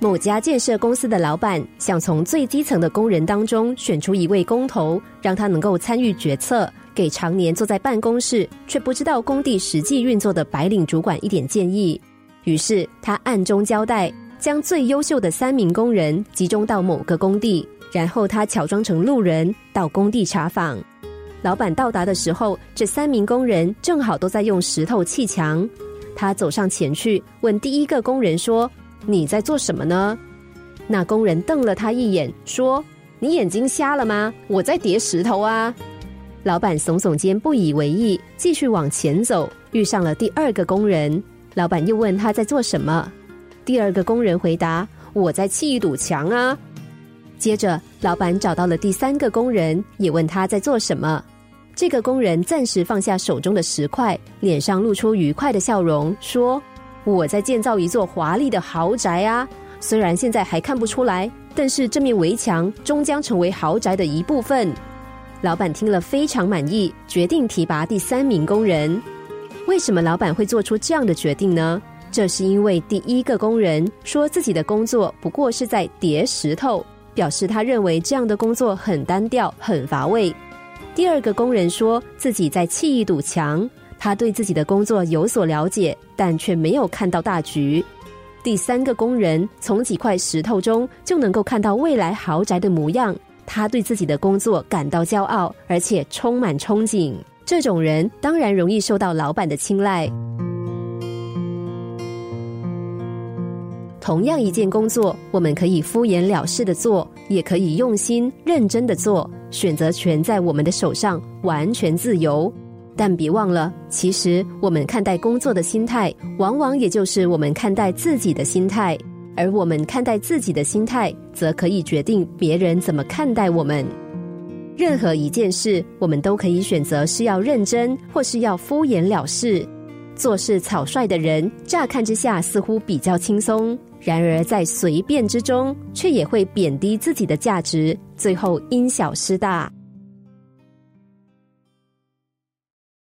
某家建设公司的老板想从最基层的工人当中选出一位工头，让他能够参与决策，给常年坐在办公室却不知道工地实际运作的白领主管一点建议。于是他暗中交代，将最优秀的三名工人集中到某个工地，然后他乔装成路人到工地查访。老板到达的时候，这三名工人正好都在用石头砌墙。他走上前去，问第一个工人说。你在做什么呢？那工人瞪了他一眼，说：“你眼睛瞎了吗？我在叠石头啊！”老板耸耸肩，不以为意，继续往前走。遇上了第二个工人，老板又问他在做什么。第二个工人回答：“我在砌一堵墙啊。”接着，老板找到了第三个工人，也问他在做什么。这个工人暂时放下手中的石块，脸上露出愉快的笑容，说。我在建造一座华丽的豪宅啊！虽然现在还看不出来，但是这面围墙终将成为豪宅的一部分。老板听了非常满意，决定提拔第三名工人。为什么老板会做出这样的决定呢？这是因为第一个工人说自己的工作不过是在叠石头，表示他认为这样的工作很单调、很乏味。第二个工人说自己在砌一堵墙。他对自己的工作有所了解，但却没有看到大局。第三个工人从几块石头中就能够看到未来豪宅的模样，他对自己的工作感到骄傲，而且充满憧憬。这种人当然容易受到老板的青睐。同样一件工作，我们可以敷衍了事的做，也可以用心认真的做，选择权在我们的手上，完全自由。但别忘了，其实我们看待工作的心态，往往也就是我们看待自己的心态。而我们看待自己的心态，则可以决定别人怎么看待我们。任何一件事，我们都可以选择是要认真，或是要敷衍了事。做事草率的人，乍看之下似乎比较轻松，然而在随便之中，却也会贬低自己的价值，最后因小失大。